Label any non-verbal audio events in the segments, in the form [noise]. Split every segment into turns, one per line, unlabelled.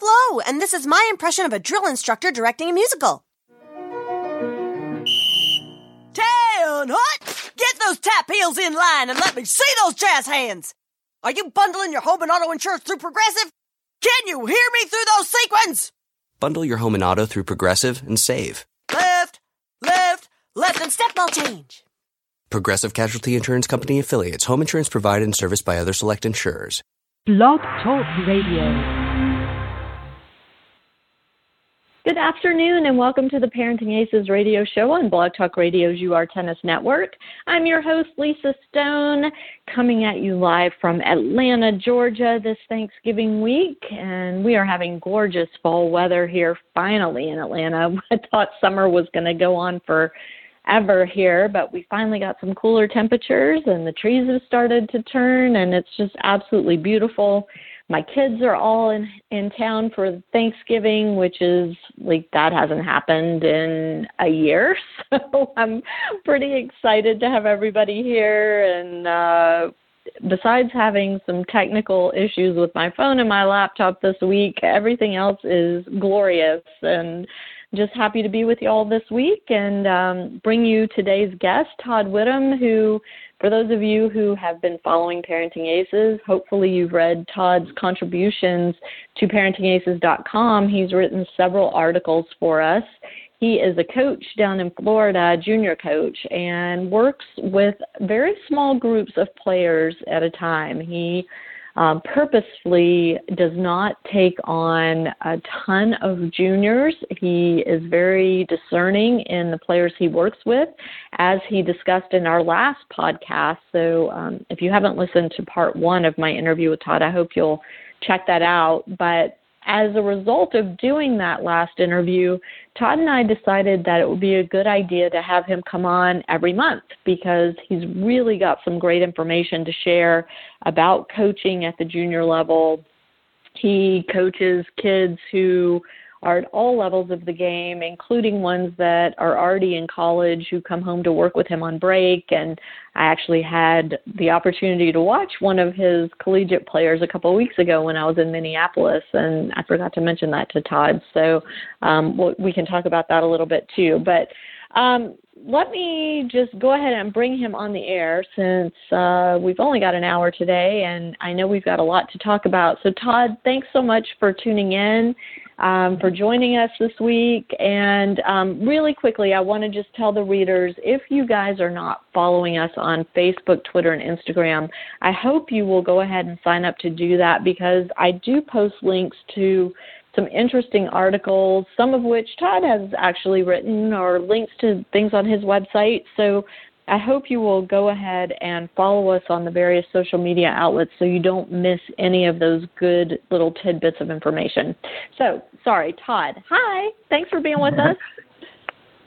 Flo, and this is my impression of a drill instructor directing a musical. Ten hot! Get those tap heels in line and let me see those jazz hands! Are you bundling your home and auto insurance through Progressive? Can you hear me through those sequins?
Bundle your home and auto through Progressive and save.
Left, left, left, and step ball change.
Progressive Casualty Insurance Company affiliates. Home insurance provided and serviced by other select insurers.
Blog Talk Radio. Good afternoon and welcome to the Parenting Aces radio show on Blog Talk Radio's UR Tennis Network. I'm your host, Lisa Stone, coming at you live from Atlanta, Georgia this Thanksgiving week. And we are having gorgeous fall weather here finally in Atlanta. [laughs] I thought summer was going to go on forever here, but we finally got some cooler temperatures and the trees have started to turn and it's just absolutely beautiful my kids are all in in town for Thanksgiving, which is like that hasn't happened in a year. [laughs] So I'm pretty excited to have everybody here and uh besides having some technical issues with my phone and my laptop this week, everything else is glorious and just happy to be with you all this week and um, bring you today's guest, Todd Widom, who for those of you who have been following Parenting Aces, hopefully you've read Todd's contributions to parentingaces.com. He's written several articles for us. He is a coach down in Florida, junior coach, and works with very small groups of players at a time. He um, purposefully does not take on a ton of juniors. He is very discerning in the players he works with, as he discussed in our last podcast. So um, if you haven't listened to part one of my interview with Todd, I hope you'll check that out. But as a result of doing that last interview, Todd and I decided that it would be a good idea to have him come on every month because he's really got some great information to share about coaching at the junior level. He coaches kids who are at all levels of the game, including ones that are already in college who come home to work with him on break. And I actually had the opportunity to watch one of his collegiate players a couple of weeks ago when I was in Minneapolis, and I forgot to mention that to Todd. So um, we can talk about that a little bit too. But um, let me just go ahead and bring him on the air since uh, we've only got an hour today, and I know we've got a lot to talk about. So, Todd, thanks so much for tuning in um, for joining us this week. And um, really quickly, I want to just tell the readers if you guys are not following us on Facebook, Twitter, and Instagram, I hope you will go ahead and sign up to do that because I do post links to some interesting articles, some of which Todd has actually written, or links to things on his website. So I hope you will go ahead and follow us on the various social media outlets so you don't miss any of those good little tidbits of information. So, sorry, Todd. Hi. Thanks for being with us.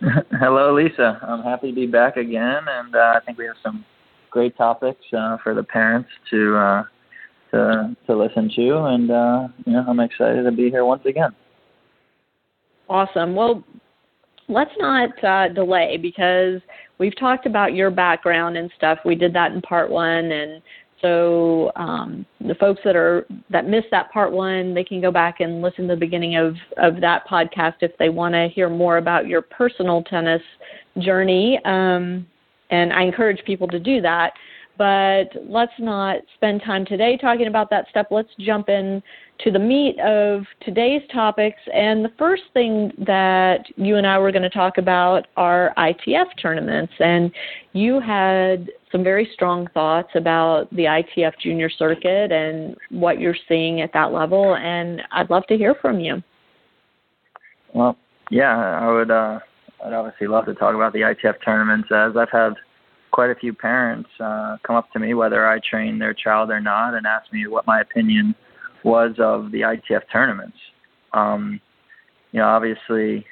[laughs]
Hello, Lisa. I'm happy to be back again, and uh, I think we have some great topics uh, for the parents to uh, to to listen to, and uh, you know, I'm excited to be here once again.
Awesome. Well, let's not uh, delay because we've talked about your background and stuff. We did that in part one, and so um, the folks that are that missed that part one, they can go back and listen to the beginning of of that podcast if they want to hear more about your personal tennis journey. Um, and I encourage people to do that. But let's not spend time today talking about that stuff. Let's jump in to the meat of today's topics. And the first thing that you and I were going to talk about are ITF tournaments. And you had some very strong thoughts about the ITF junior circuit and what you're seeing at that level. And I'd love to hear from you.
Well, yeah, I would. Uh, I'd obviously love to talk about the ITF tournaments as I've had quite a few parents uh, come up to me, whether I train their child or not, and ask me what my opinion was of the ITF tournaments. Um, you know, obviously,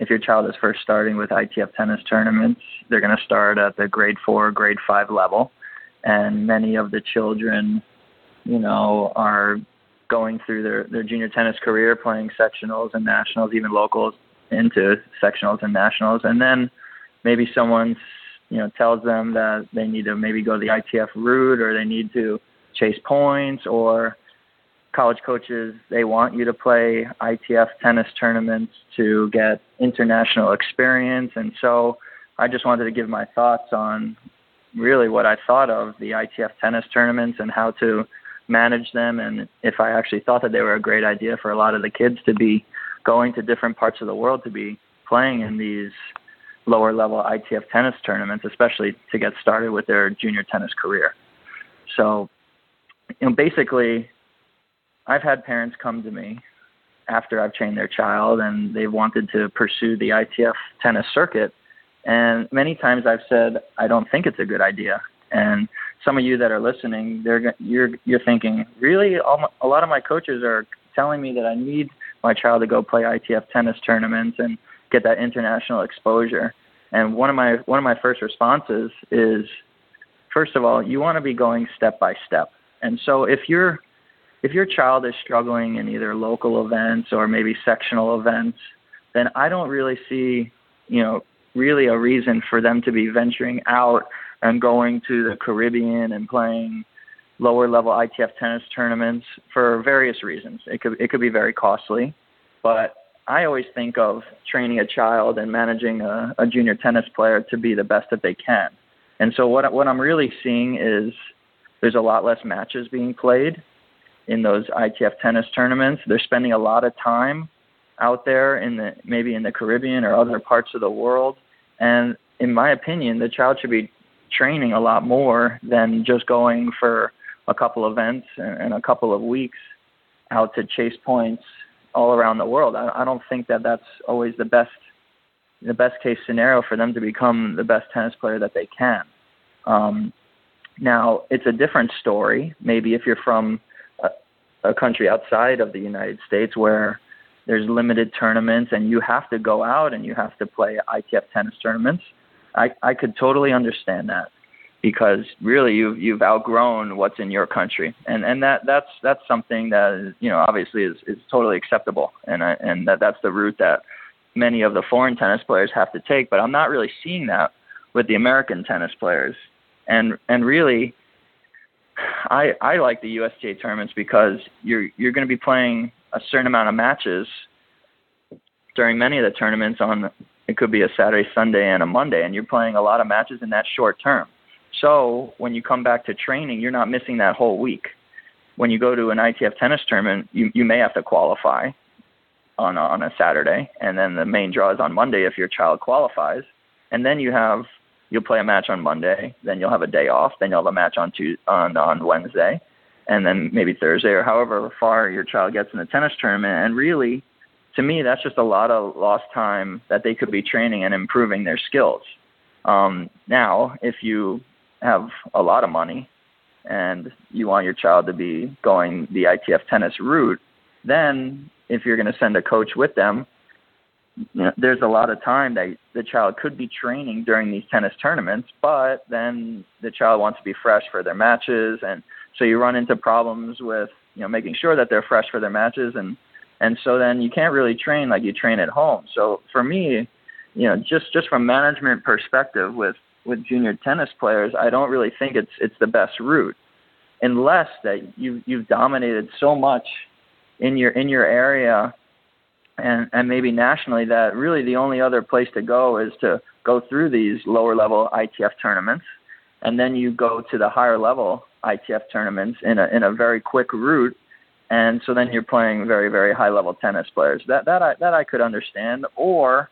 if your child is first starting with ITF tennis tournaments, they're going to start at the grade four, grade five level, and many of the children, you know, are going through their their junior tennis career, playing sectionals and nationals, even locals into sectionals and nationals, and then maybe someone's you know tells them that they need to maybe go the ITF route or they need to chase points or college coaches they want you to play ITF tennis tournaments to get international experience, and so I just wanted to give my thoughts on really what I thought of the ITF tennis tournaments and how to manage them, and if I actually thought that they were a great idea for a lot of the kids to be going to different parts of the world to be playing in these lower level ITF tennis tournaments, especially to get started with their junior tennis career. So, you know, basically, I've had parents come to me after I've trained their child and they've wanted to pursue the ITF tennis circuit. And many times I've said, I don't think it's a good idea. And some of you that are listening, they're you're you're thinking, really? All my, a lot of my coaches are telling me that I need my child to go play ITF tennis tournaments and get that international exposure. And one of my one of my first responses is, first of all, you want to be going step by step. And so if you're if your child is struggling in either local events or maybe sectional events, then I don't really see, you know, really a reason for them to be venturing out and going to the Caribbean and playing lower level ITF tennis tournaments for various reasons. It could it could be very costly, but I always think of training a child and managing a, a junior tennis player to be the best that they can. And so what what I'm really seeing is there's a lot less matches being played in those ITF tennis tournaments. They're spending a lot of time out there in the maybe in the Caribbean or other parts of the world. And in my opinion, the child should be training a lot more than just going for a couple events and a couple of weeks out to chase points all around the world. I, I don't think that that's always the best the best case scenario for them to become the best tennis player that they can. Um, now, it's a different story. Maybe if you're from a, a country outside of the United States where there's limited tournaments and you have to go out and you have to play ITF tennis tournaments, I, I could totally understand that because really you've you've outgrown what's in your country, and and that that's that's something that you know obviously is is totally acceptable, and I, and that that's the route that many of the foreign tennis players have to take. But I'm not really seeing that with the American tennis players, and and really. I I like the USTA tournaments because you're you're going to be playing a certain amount of matches during many of the tournaments on it could be a Saturday, Sunday, and a Monday, and you're playing a lot of matches in that short term. So when you come back to training, you're not missing that whole week. When you go to an ITF tennis tournament, you, you may have to qualify on a, on a Saturday, and then the main draw is on Monday if your child qualifies, and then you have you'll play a match on Monday, then you'll have a day off, then you'll have a match on Tuesday, on on Wednesday, and then maybe Thursday or however far your child gets in the tennis tournament. And really, to me, that's just a lot of lost time that they could be training and improving their skills. Um, now, if you have a lot of money and you want your child to be going the ITF tennis route, then if you're going to send a coach with them, you know, there's a lot of time that the child could be training during these tennis tournaments, but then the child wants to be fresh for their matches, and so you run into problems with you know making sure that they're fresh for their matches, and and so then you can't really train like you train at home. So for me, you know, just just from management perspective, with with junior tennis players, I don't really think it's it's the best route, unless that you you've dominated so much in your in your area, and and maybe nationally that really the only other place to go is to go through these lower level ITF tournaments, and then you go to the higher level ITF tournaments in a in a very quick route, and so then you're playing very very high level tennis players. That that I that I could understand, or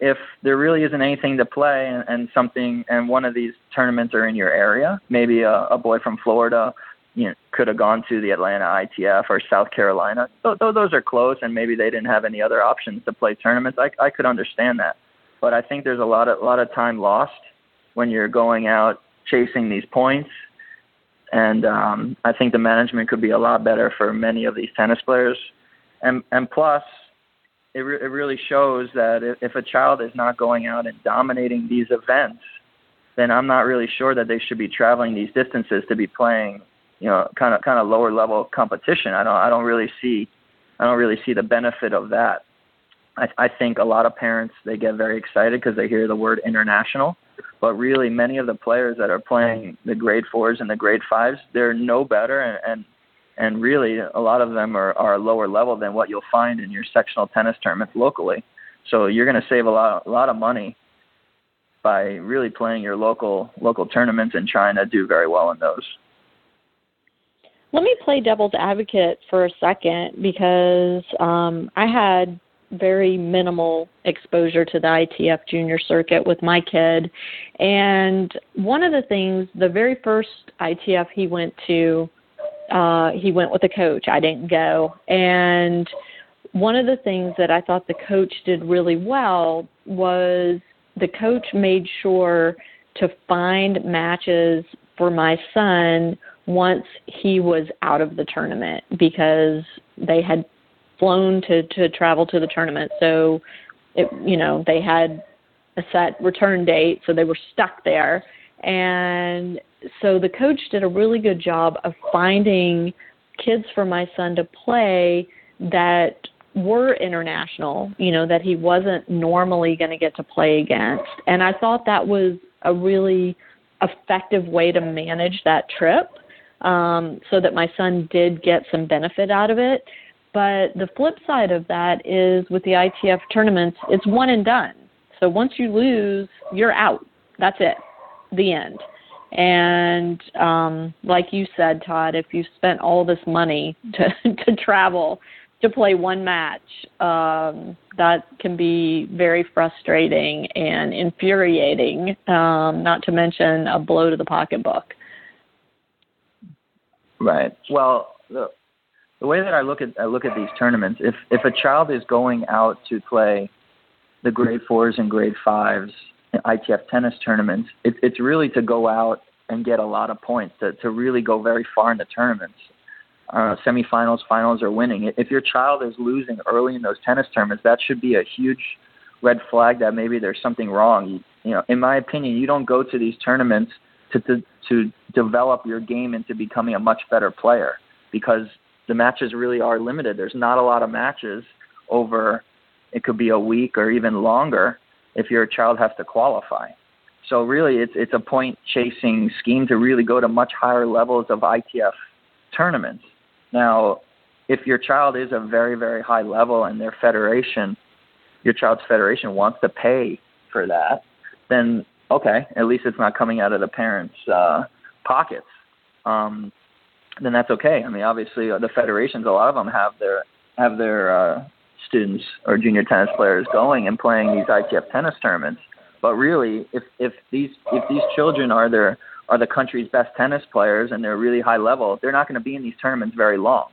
if there really isn't anything to play and, and something and one of these tournaments are in your area, maybe a, a boy from Florida, you know, could have gone to the Atlanta ITF or South Carolina. Th- those are close, and maybe they didn't have any other options to play tournaments. I, I could understand that, but I think there's a lot of a lot of time lost when you're going out chasing these points. And um, I think the management could be a lot better for many of these tennis players. And and plus, it, re- it really shows that if, if a child is not going out and dominating these events, then I'm not really sure that they should be traveling these distances to be playing, you know, kind of kind of lower level competition. I don't I don't really see I don't really see the benefit of that. I, I think a lot of parents they get very excited because they hear the word international, but really many of the players that are playing the grade fours and the grade fives, they're no better and, and and really a lot of them are, are lower level than what you'll find in your sectional tennis tournaments locally. So you're going to save a lot a lot of money by really playing your local local tournaments and trying to do very well in those.
Let me play devil's advocate for a second because um, I had very minimal exposure to the ITF junior circuit with my kid. And one of the things, the very first ITF he went to, uh, he went with a coach. I didn't go. And one of the things that I thought the coach did really well was the coach made sure to find matches for my son once he was out of the tournament because they had flown to to travel to the tournament. So, it you know they had a set return date, so they were stuck there. And so the coach did a really good job of finding kids for my son to play that were international, you know, that he wasn't normally going to get to play against. And I thought that was a really effective way to manage that trip um, so that my son did get some benefit out of it. But the flip side of that is with the ITF tournaments, it's one and done. So once you lose, you're out. That's it. The end. And um, like you said, Todd, if you spent all this money to [laughs] to travel to play one match, um, that can be very frustrating and infuriating. Um, not to mention a blow to the pocketbook.
Right. Well, the the way that I look at I look at these tournaments, if if a child is going out to play the grade fours and grade fives ITF tennis tournaments, it, it's really to go out and get a lot of points to to really go very far in the tournaments. Uh, semifinals, finals, or winning. If your child is losing early in those tennis tournaments, that should be a huge red flag that maybe there's something wrong. You, you know, in my opinion, you don't go to these tournaments to, to to develop your game into becoming a much better player because the matches really are limited. There's not a lot of matches over it could be a week or even longer if your child has to qualify. So really it's it's a point chasing scheme to really go to much higher levels of ITF tournaments. Now, if your child is a very, very high level and their federation, your child's federation wants to pay for that, then okay, at least it's not coming out of the parents' uh, pockets. Um, then that's okay. I mean, obviously, uh, the federations, a lot of them have their have their uh, students or junior tennis players going and playing these ITF tennis tournaments. But really, if if these if these children are their are the country's best tennis players and they're really high level, they're not going to be in these tournaments very long.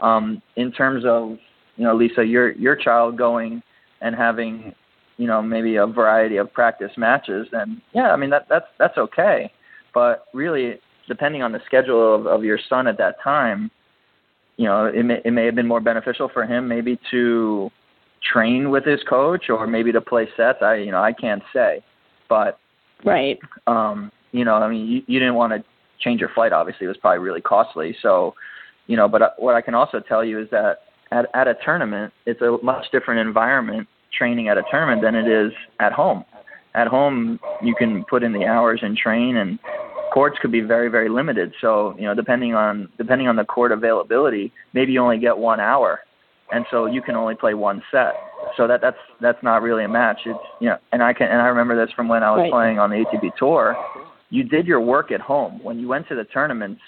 Um, in terms of you know, Lisa, your your child going and having you know maybe a variety of practice matches, then yeah, I mean that that's that's okay. But really, depending on the schedule of, of your son at that time, you know, it may, it may have been more beneficial for him maybe to train with his coach or maybe to play sets. I, you know, I can't say, but
right.
Um, you know, I mean, you, you didn't want to change your flight. Obviously, it was probably really costly. So, you know, but uh, what I can also tell you is that at at a tournament, it's a much different environment training at a tournament than it is at home. At home, you can put in the hours and train, and courts could be very very limited. So you know depending on depending on the court availability maybe you only get one hour. And so you can only play one set. So that that's that's not really a match. It's you know and i can and i remember this from when i was
right.
playing on the atp tour. You did your work at home. When you went to the tournaments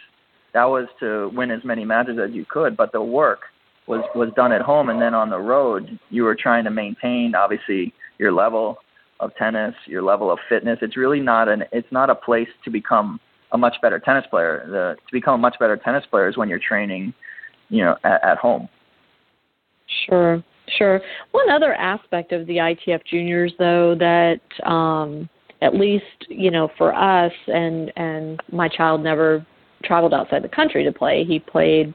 that was to win as many matches as you could but the work was was done at home. And then on the road you were trying to maintain obviously your level of tennis, your level of fitness. It's really not an it's not a place to become a much better tennis player. The, to become a much better tennis player is when you're training, you know, at, at home.
Sure, sure. One other aspect of the ITF juniors, though, that um, at least you know for us, and and my child never traveled outside the country to play. He played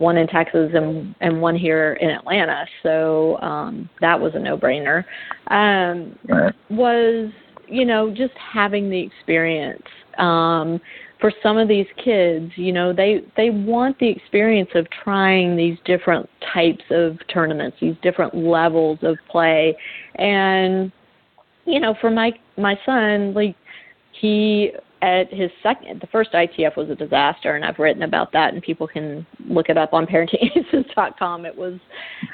one in Texas and and one here in Atlanta. So um, that was a no brainer. Um,
right.
Was you know just having the experience. Um, for some of these kids, you know, they they want the experience of trying these different types of tournaments, these different levels of play, and you know, for my my son, like he at his second, the first ITF was a disaster, and I've written about that, and people can look it up on parentingaces.com. It was,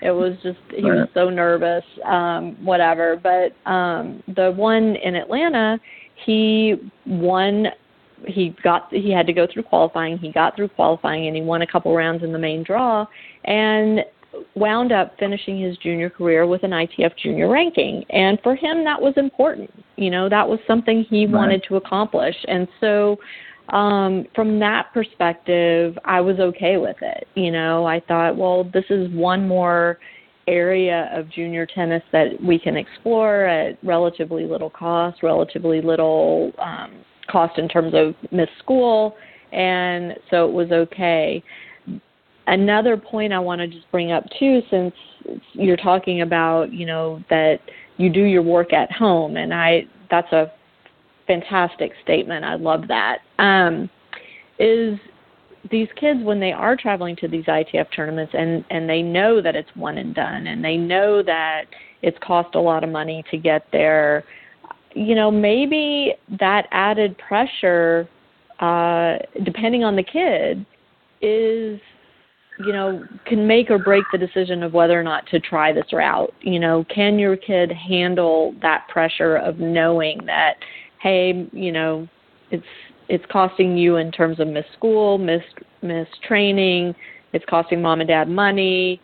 it was just he was so nervous, um, whatever. But um, the one in Atlanta, he won. He got he had to go through qualifying. He got through qualifying, and he won a couple rounds in the main draw, and wound up finishing his junior career with an ITF junior ranking. And for him, that was important. You know, that was something he right. wanted to accomplish. And so, um, from that perspective, I was okay with it. You know, I thought, well, this is one more area of junior tennis that we can explore at relatively little cost, relatively little um, cost in terms of missed school. And so it was okay another point I want to just bring up too, since you're talking about, you know, that you do your work at home, and I that's a fantastic statement. I love that. Um, is these kids when they are traveling to these ITF tournaments and and they know that it's one and done, and they know that it's cost a lot of money to get there. You know, maybe that added pressure, uh, depending on the kid, is you know, can make or break the decision of whether or not to try this route. You know, can your kid handle that pressure of knowing that, hey, you know, it's it's costing you in terms of missed school, missed missed training, it's costing mom and dad money.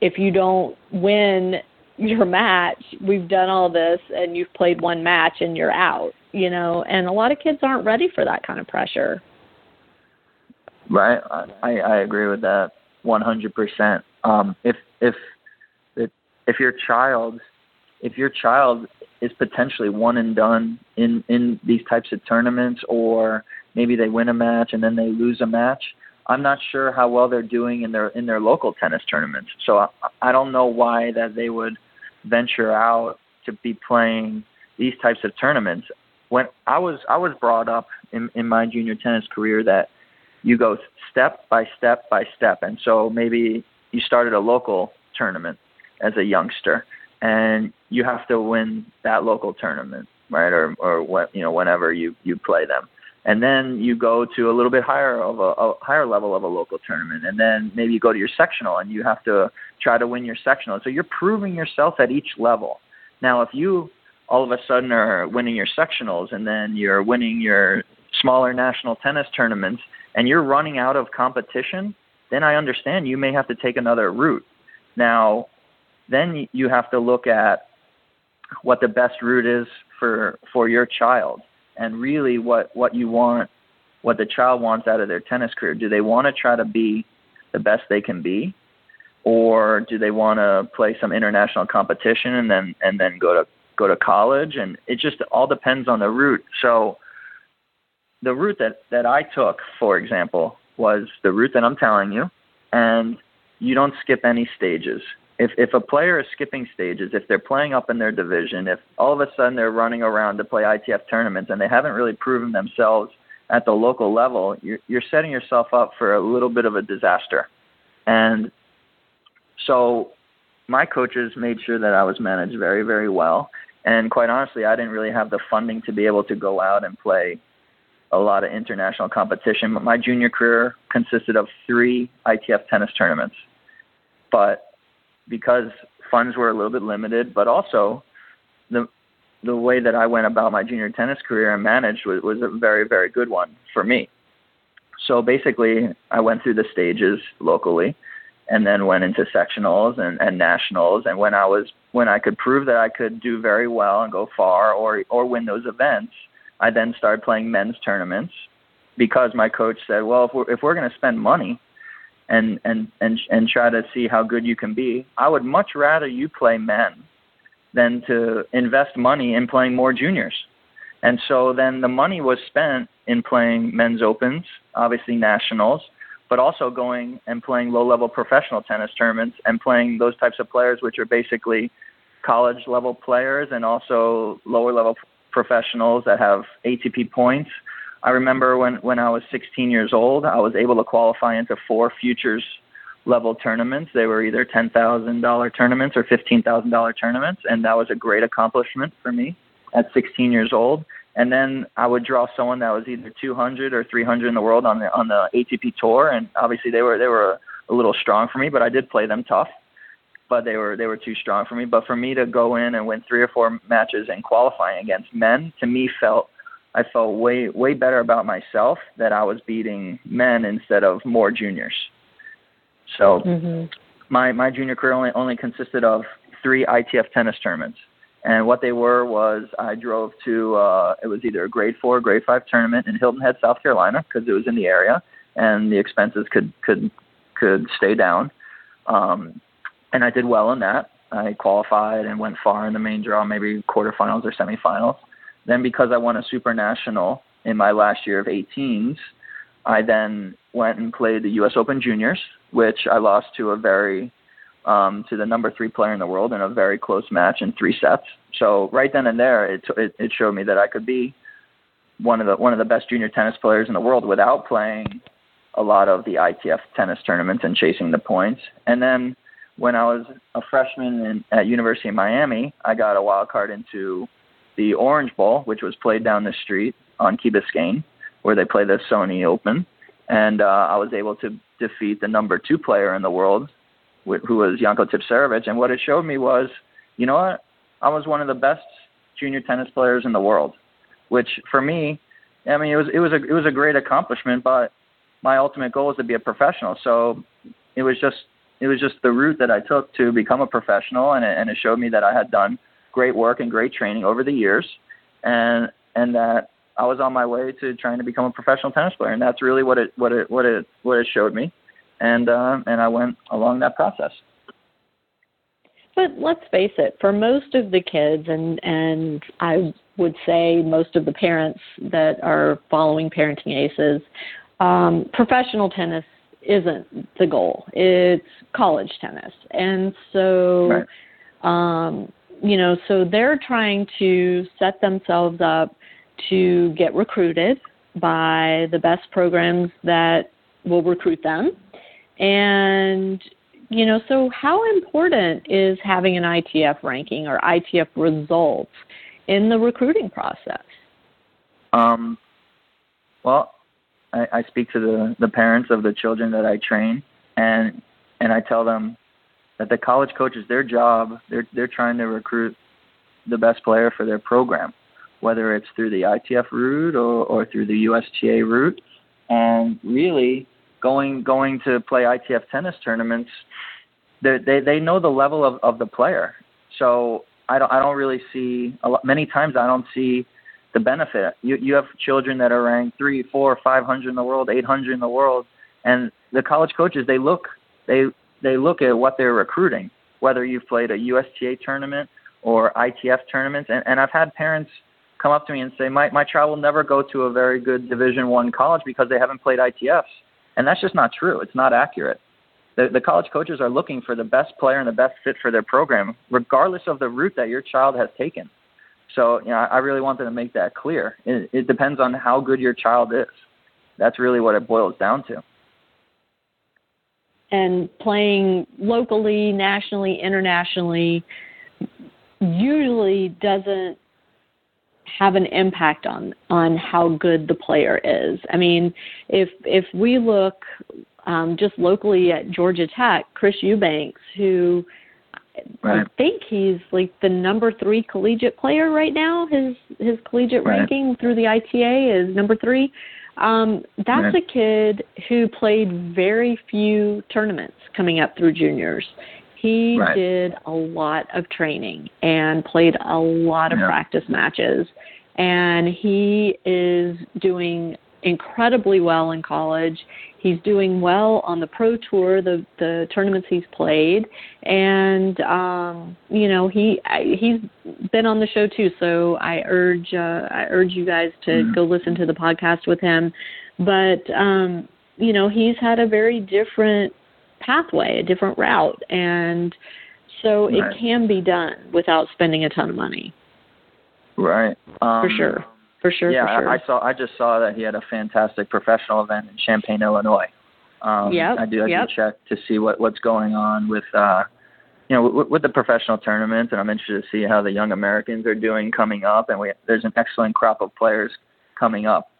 If you don't win your match, we've done all this and you've played one match and you're out, you know, and a lot of kids aren't ready for that kind of pressure.
Right. I, I agree with that. 100%. Um, if if if your child if your child is potentially one and done in in these types of tournaments, or maybe they win a match and then they lose a match, I'm not sure how well they're doing in their in their local tennis tournaments. So I, I don't know why that they would venture out to be playing these types of tournaments. When I was I was brought up in in my junior tennis career that you go step by step by step. And so maybe you started a local tournament as a youngster, and you have to win that local tournament, right? Or or what you know whenever you you play them. And then you go to a little bit higher of a, a higher level of a local tournament, and then maybe you go to your sectional, and you have to try to win your sectional. So you're proving yourself at each level. Now, if you all of a sudden are winning your sectionals, and then you're winning your smaller national tennis tournaments, and you're running out of competition, then I understand you may have to take another route. Now, then you have to look at what the best route is for for your child and really what what you want what the child wants out of their tennis career. Do they want to try to be the best they can be or do they want to play some international competition and then and then go to go to college and it just all depends on the route. So the route that that I took, for example, was the route that I'm telling you, and you don't skip any stages. If if a player is skipping stages, if they're playing up in their division, if all of a sudden they're running around to play ITF tournaments and they haven't really proven themselves at the local level, you're you're setting yourself up for a little bit of a disaster. And so my coaches made sure that I was managed very, very well. And quite honestly, I didn't really have the funding to be able to go out and play a lot of international competition. But my junior career consisted of three ITF tennis tournaments. But because funds were a little bit limited, but also the the way that I went about my junior tennis career and managed was, was a very, very good one for me. So basically, I went through the stages locally and then went into sectionals and, and nationals. And when I was when I could prove that I could do very well and go far or or win those events, I then started playing men's tournaments because my coach said, "Well, if we're if we're going to spend money and and and and try to see how good you can be, I would much rather you play men than to invest money in playing more juniors." And so then the money was spent in playing men's opens, obviously nationals, but also going and playing low-level professional tennis tournaments and playing those types of players, which are basically college level players and also lower level professionals that have ATP points. I remember when, when I was 16 years old, I was able to qualify into four futures level tournaments. They were either $10,000 tournaments or $15,000 tournaments, and that was a great accomplishment for me at 16 years old. and then I would draw someone that was either 200 or 300 in the world on the on the ATP tour, and obviously they were they were a, a little strong for me, but I did play them tough. But they were they were too strong for me. But for me to go in and win three or four matches in qualifying against men, to me felt I felt way way better about myself that I was beating men instead of more juniors. So
mm-hmm.
my my junior career only only consisted of three ITF tennis tournaments. And what they were was I drove to uh, it was either a grade four, or grade five tournament in Hilton Head, South Carolina, because it was in the area and the expenses could could could stay down. Um, and I did well in that. I qualified and went far in the main draw, maybe quarterfinals or semifinals. Then because I won a super national in my last year of 18s, I then went and played the U.S. Open Juniors, which I lost to a very um, to the number three player in the world in a very close match in three sets. So right then and there, it, it it showed me that I could be one of the one of the best junior tennis players in the world without playing a lot of the ITF tennis tournaments and chasing the points. And then when I was a freshman in, at University of Miami, I got a wild card into the Orange Bowl, which was played down the street on Key Biscayne, where they play the Sony Open, and uh, I was able to defeat the number two player in the world, who was Janko Tipsarevic. And what it showed me was, you know what, I was one of the best junior tennis players in the world, which for me, I mean, it was it was a it was a great accomplishment, but my ultimate goal is to be a professional. So it was just it was just the route that I took to become a professional, and it, and it showed me that I had done great work and great training over the years, and and that I was on my way to trying to become a professional tennis player, and that's really what it what it what it what it showed me, and uh, and I went along that process.
But let's face it, for most of the kids, and and I would say most of the parents that are following Parenting Aces, um, professional tennis isn't the goal. It's college tennis, and so.
Right.
Um, you know, so they're trying to set themselves up to get recruited by the best programs that will recruit them. And, you know, so how important is having an ITF ranking or ITF results in the recruiting process?
Um, well, I, I speak to the, the parents of the children that I train, and and I tell them that the college coaches, their job, they're they're trying to recruit the best player for their program, whether it's through the ITF route or, or through the USTA route. And really, going going to play ITF tennis tournaments, they they they know the level of, of the player. So I don't I don't really see a lot, many times I don't see the benefit. You you have children that are ranked three, four, five hundred in the world, eight hundred in the world, and the college coaches they look they they look at what they're recruiting, whether you've played a USTA tournament or ITF tournaments. And, and I've had parents come up to me and say, my, my child will never go to a very good Division One college because they haven't played ITFs. And that's just not true. It's not accurate. The, the college coaches are looking for the best player and the best fit for their program, regardless of the route that your child has taken. So, you know, I really wanted to make that clear. It, it depends on how good your child is. That's really what it boils down to
and playing locally, nationally, internationally usually doesn't have an impact on on how good the player is. I mean, if if we look um, just locally at Georgia Tech, Chris Eubanks, who
right.
I think he's like the number three collegiate player right now. His his collegiate
right.
ranking through the ITA is number three. Um, that's a kid who played very few tournaments coming up through juniors. He
right.
did a lot of training and played a lot of
yeah.
practice matches. And he is doing incredibly well in college. He's doing well on the pro tour, the the tournaments he's played, and um, you know he I, he's been on the show too. So I urge uh, I urge you guys to
mm-hmm.
go listen to the podcast with him. But um, you know he's had a very different pathway, a different route, and so
right.
it can be done without spending a ton of money.
Right. Um,
for sure for sure.
Yeah,
for sure.
I, I saw. I just saw that he had a fantastic professional event in Champaign, Illinois. Um,
yep,
I do. I
yep.
do check to see what what's going on with uh, you know, with, with the professional tournaments, and I'm interested to see how the young Americans are doing coming up. And we, there's an excellent crop of players coming up.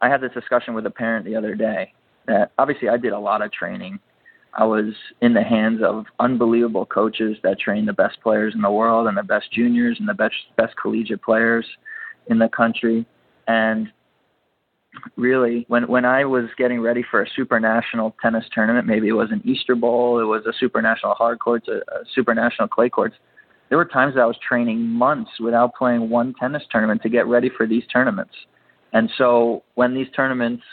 I had this discussion with a parent the other day that obviously I did a lot of training. I was in the hands of unbelievable coaches that train the best players in the world and the best juniors and the best best collegiate players in the country. And really when when I was getting ready for a super national tennis tournament, maybe it was an Easter Bowl, it was a super national hard courts, a, a super national clay courts. There were times that I was training months without playing one tennis tournament to get ready for these tournaments. And so when these tournaments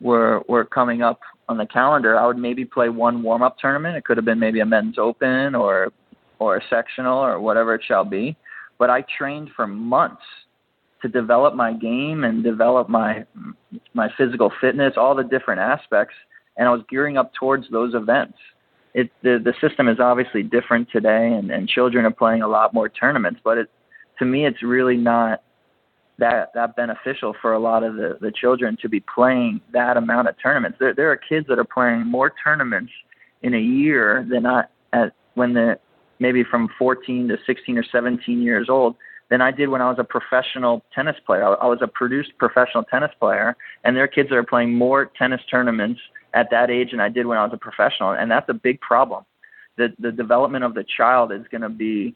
were were coming up on the calendar, I would maybe play one warm up tournament. It could have been maybe a men's open or or a sectional or whatever it shall be. But I trained for months to develop my game and develop my my physical fitness, all the different aspects, and I was gearing up towards those events. It the the system is obviously different today, and and children are playing a lot more tournaments, but it to me it's really not that that beneficial for a lot of the the children to be playing that amount of tournaments. There there are kids that are playing more tournaments in a year than I at when the maybe from 14 to 16 or 17 years old than I did when I was a professional tennis player. I, was a produced professional tennis player, and there are kids are playing more tennis tournaments at that age than I did when I was a professional, and that's a big problem. The the development of the child is going to be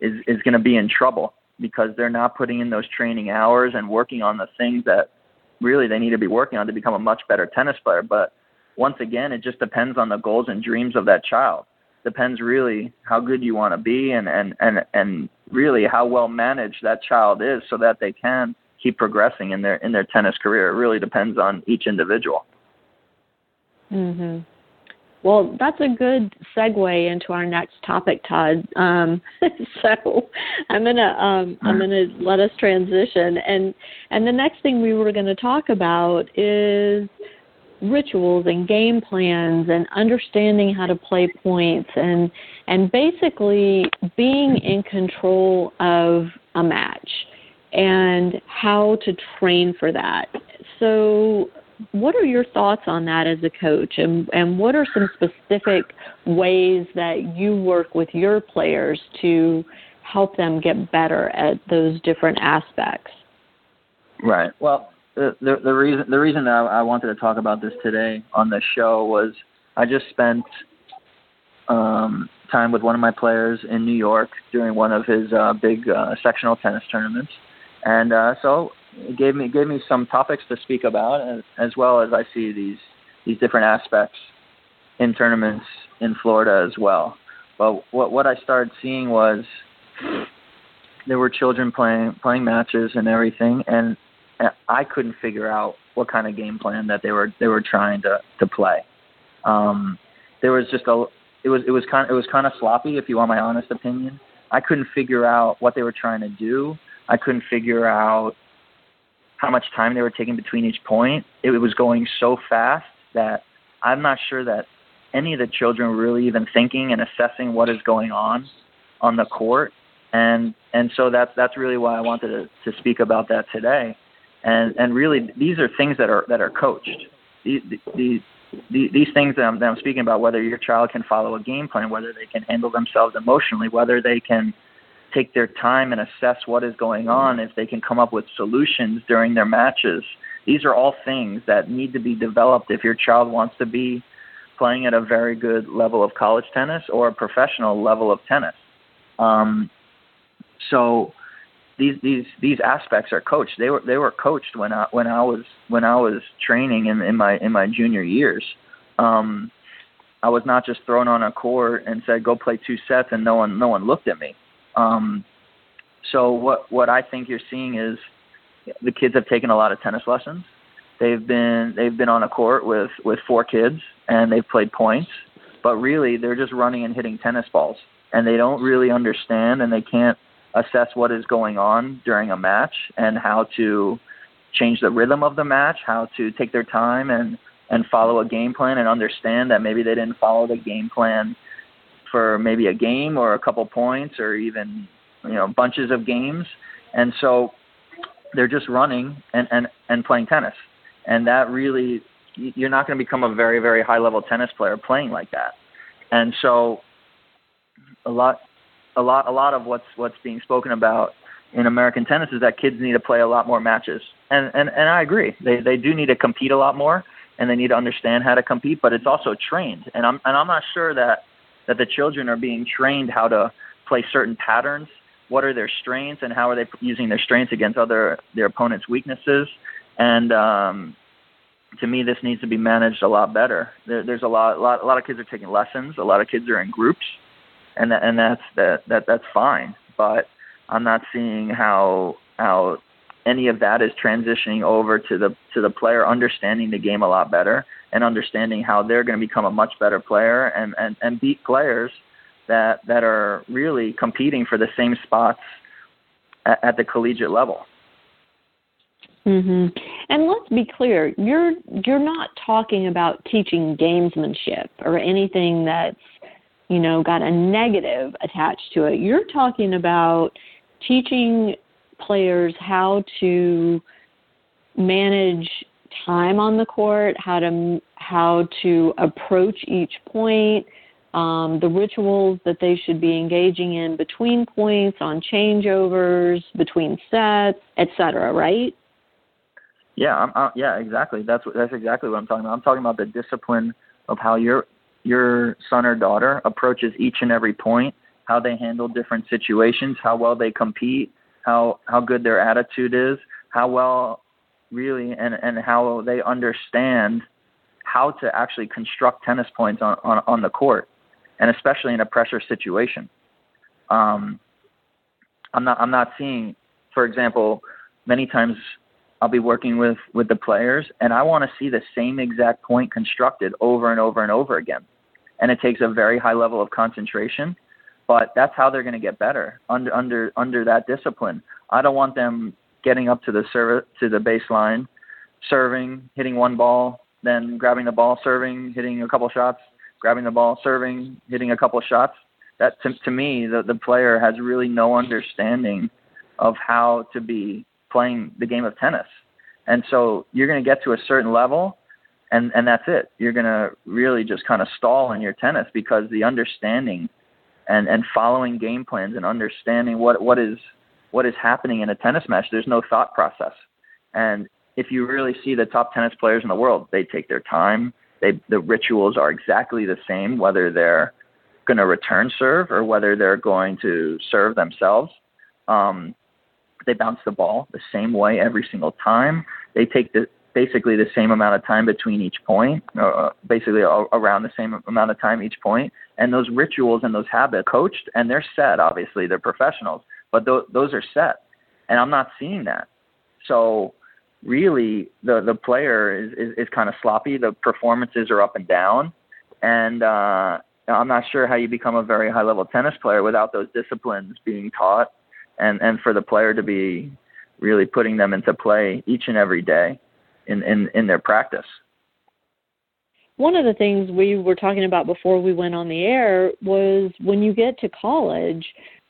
is is going to be in trouble because they're not putting in those training hours and working on the things that really they need to be working on to become a much better tennis player. But once again, it just depends on the goals and dreams of that child. Depends really how good you want to be and and and and really how well managed that child is so that they can keep progressing in their in their tennis career. It really depends on each individual.
Mhm. Well, that's a good segue into our next topic, Todd. Um, [laughs] so I'm gonna um, I'm gonna let us transition, and and the next thing we were going to talk about is rituals and game plans and understanding how to play points and and basically being in control of a match and how to train for that. So what are your thoughts on that as a coach? And and what are some specific ways that you work with your players to help them get better at those different aspects?
Right. Well the the, reason the reason I, I wanted to talk about this today on the show was I just spent um, time with one of my players in New York during one of his uh, big uh, sectional tennis tournaments, and uh, so it gave me gave me some topics to speak about, as, as well as I see these these different aspects in tournaments in Florida as well. But what what I started seeing was there were children playing playing matches and everything, and I couldn't figure out what kind of game plan that they were they were trying to to play. Um, there was just a it was it was kind of, it was kind of sloppy, if you want my honest opinion. I couldn't figure out what they were trying to do. I couldn't figure out how much time they were taking between each point. It was going so fast that I'm not sure that any of the children were really even thinking and assessing what is going on on the court. And and so that's that's really why I wanted to, to speak about that today. And and really these are things that are that are coached. These these these things that I'm, that I'm speaking about, whether your child can follow a game plan, whether they can handle themselves emotionally, whether they can take their time and assess what is going on, if they can come up with solutions during their matches. These are all things that need to be developed if your child wants to be playing at a very good level of college tennis or a professional level of tennis. Um, so these these these aspects are coached. They were they were coached when I when I was when I was training in, in my in my junior years. Um, I was not just thrown on a court and said go play two sets and no one no one looked at me. Um, so what what I think you're seeing is the kids have taken a lot of tennis lessons. They've been they've been on a court with with four kids and they've played points, but really they're just running and hitting tennis balls and they don't really understand and they can't assess what is going on during a match and how to change the rhythm of the match, how to take their time and and follow a game plan and understand that maybe they didn't follow the game plan for maybe a game or a couple points or even you know bunches of games. And so they're just running and and and playing tennis. And that really you're not going to become a very very high level tennis player playing like that. And so a lot, a lot, a lot of what's what's being spoken about in American tennis is that kids need to play a lot more matches, and and and I agree. They they do need to compete a lot more, and they need to understand how to compete. But it's also trained, and I'm and I'm not sure that that the children are being trained how to play certain patterns. What are their strengths, and how are they using their strengths against other their opponent's weaknesses? And um, to me, this needs to be managed a lot better. There, there's a lot, lot, a lot of kids are taking lessons. A lot of kids are in groups, and that, and that's that, that that's fine. But I'm not seeing how how any of that is transitioning over to the to the player understanding the game a lot better and understanding how they're going to become a much better player and and and beat players that that are really competing for the same spots at, at the collegiate level.
Mhm. And let's be clear, you're you're not talking about teaching gamesmanship or anything that's, you know, got a negative attached to it. You're talking about teaching players how to manage time on the court, how to how to approach each point, um, the rituals that they should be engaging in between points, on changeovers, between sets, etc. Right?
Yeah, I'm, uh, yeah, exactly. That's that's exactly what I'm talking about. I'm talking about the discipline of how your your son or daughter approaches each and every point, how they handle different situations, how well they compete, how how good their attitude is, how well really and and how they understand how to actually construct tennis points on on, on the court, and especially in a pressure situation. Um, I'm not I'm not seeing, for example, many times I'll be working with with the players, and I want to see the same exact point constructed over and over and over again. And it takes a very high level of concentration, but that's how they're going to get better under under under that discipline. I don't want them getting up to the serve to the baseline, serving, hitting one ball, then grabbing the ball, serving, hitting a couple shots, grabbing the ball, serving, hitting a couple shots. That to, to me, the the player has really no understanding of how to be playing the game of tennis. And so you're going to get to a certain level and and that's it. You're going to really just kind of stall in your tennis because the understanding and and following game plans and understanding what what is what is happening in a tennis match, there's no thought process. And if you really see the top tennis players in the world, they take their time. They the rituals are exactly the same whether they're going to return serve or whether they're going to serve themselves. Um, they bounce the ball the same way every single time. They take the basically the same amount of time between each point, uh, basically around the same amount of time each point. And those rituals and those habits coached and they're set. Obviously, they're professionals, but th- those are set. And I'm not seeing that. So really, the the player is is, is kind of sloppy. The performances are up and down, and uh, I'm not sure how you become a very high level tennis player without those disciplines being taught and and for the player to be really putting them into play each and every day in in, in their practice.
One of the things we were talking about before we went on the air was when you get to college,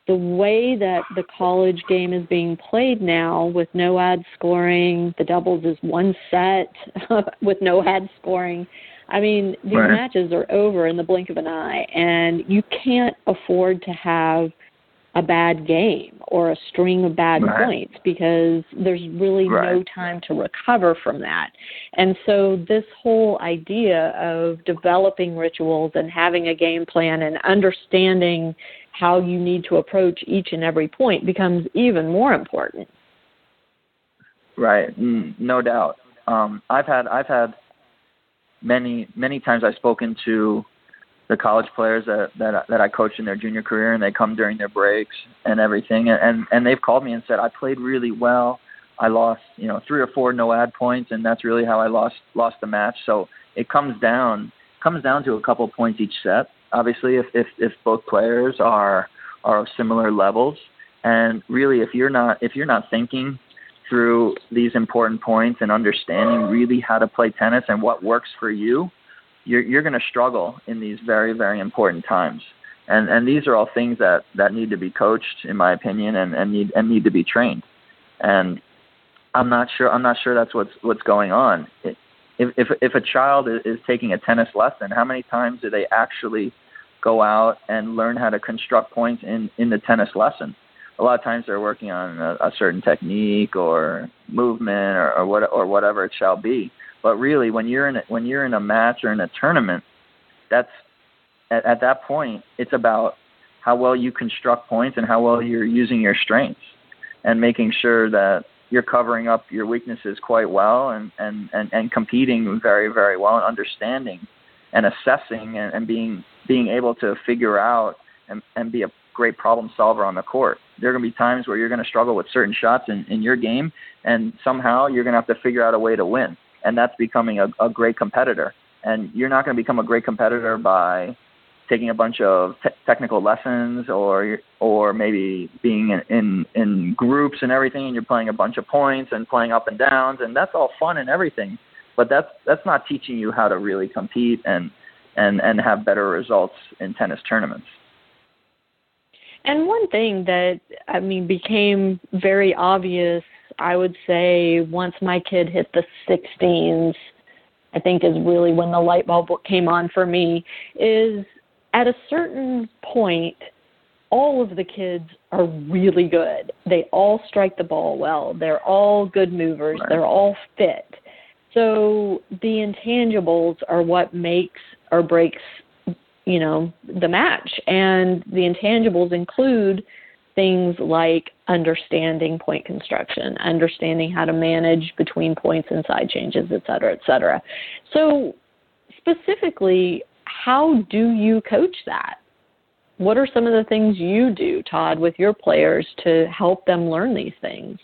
the way that the college game is being played now with no ad scoring, the doubles is one set [laughs] with no ad scoring. I mean, these right. matches are over in the blink of an eye, and you can't afford to have a bad game or a string of bad right. points because there's really right. no time to recover from that. And so, this whole idea of developing rituals and having a game plan and understanding how you need to approach each and every point becomes even more important.
Right, mm, no doubt. Um, I've had I've had many many times I've spoken to the college players that that that I coach in their junior career, and they come during their breaks and everything, and and they've called me and said I played really well. I lost, you know, three or four no ad points, and that's really how I lost lost the match. So it comes down comes down to a couple points each set. Obviously, if if if both players are are of similar levels, and really if you're not if you're not thinking through these important points and understanding really how to play tennis and what works for you, you're you're going to struggle in these very very important times. And and these are all things that that need to be coached, in my opinion, and and need and need to be trained. And I'm not sure I'm not sure that's what's what's going on. If if if a child is, is taking a tennis lesson, how many times do they actually go out and learn how to construct points in in the tennis lesson. A lot of times they're working on a, a certain technique or movement or, or what or whatever it shall be. But really, when you're in a, when you're in a match or in a tournament, that's at, at that point it's about how well you construct points and how well you're using your strengths and making sure that you're covering up your weaknesses quite well and, and, and, and competing very, very well and understanding and assessing and, and being being able to figure out and, and be a great problem solver on the court. There are going to be times where you're going to struggle with certain shots in, in your game, and somehow you're going to have to figure out a way to win. And that's becoming a, a great competitor. And you're not going to become a great competitor by taking a bunch of te- technical lessons or or maybe being in, in in groups and everything and you're playing a bunch of points and playing up and downs and that's all fun and everything but that's that's not teaching you how to really compete and and and have better results in tennis tournaments
and one thing that i mean became very obvious i would say once my kid hit the 16s I think is really when the light bulb came on for me is at a certain point, all of the kids are really good. They all strike the ball well. They're all good movers. They're all fit. So the intangibles are what makes or breaks, you know, the match. And the intangibles include things like understanding point construction, understanding how to manage between points and side changes, et cetera, et cetera. So specifically, how do you coach that? What are some of the things you do, Todd, with your players to help them learn these things?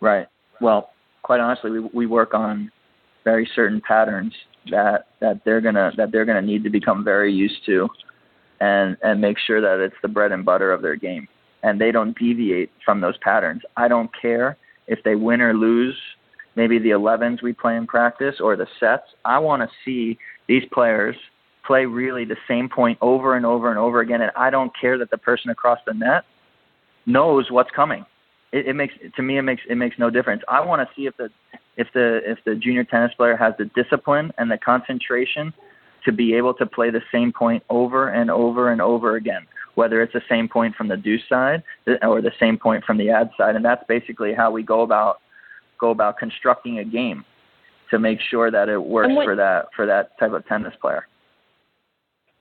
Right. Well, quite honestly, we we work on very certain patterns that that they're gonna that they're gonna need to become very used to, and and make sure that it's the bread and butter of their game, and they don't deviate from those patterns. I don't care if they win or lose, maybe the 11s we play in practice or the sets. I want to see these players play really the same point over and over and over again, and I don't care that the person across the net knows what's coming. It, it makes to me it makes it makes no difference. I want to see if the if the if the junior tennis player has the discipline and the concentration to be able to play the same point over and over and over again, whether it's the same point from the deuce side or the same point from the ad side, and that's basically how we go about go about constructing a game to make sure that it works what, for that for that type of tennis player.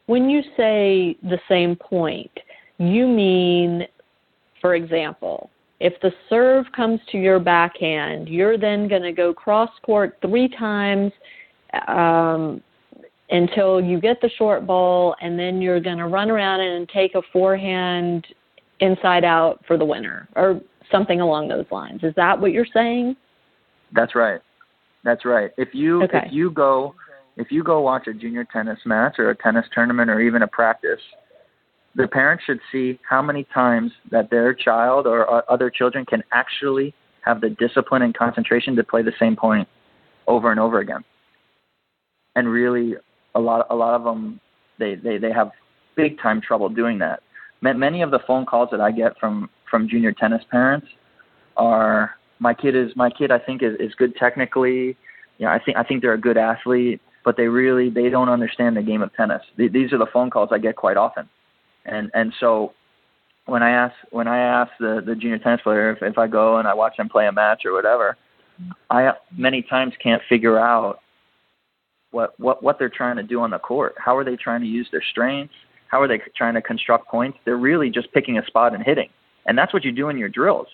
When you say the same point, you mean, for example, if the serve comes to your backhand, you're then going to go cross court three times um, until you get the short ball, and then you're going to run around and take a forehand inside out for the winner, or something along those lines. Is that what you're saying?
That's right. That's right. If you okay. if you go if you go watch a junior tennis match or a tennis tournament or even a practice, the parents should see how many times that their child or other children can actually have the discipline and concentration to play the same point over and over again. And really, a lot a lot of them they they they have big time trouble doing that. Many of the phone calls that I get from from junior tennis parents are my kid is my kid I think is, is good technically. You know, I think I think they're a good athlete, but they really they don't understand the game of tennis. These are the phone calls I get quite often. And and so when I ask when I ask the the junior tennis player if, if I go and I watch them play a match or whatever, I many times can't figure out what what what they're trying to do on the court. How are they trying to use their strengths? How are they trying to construct points? They're really just picking a spot and hitting. And that's what you do in your drills.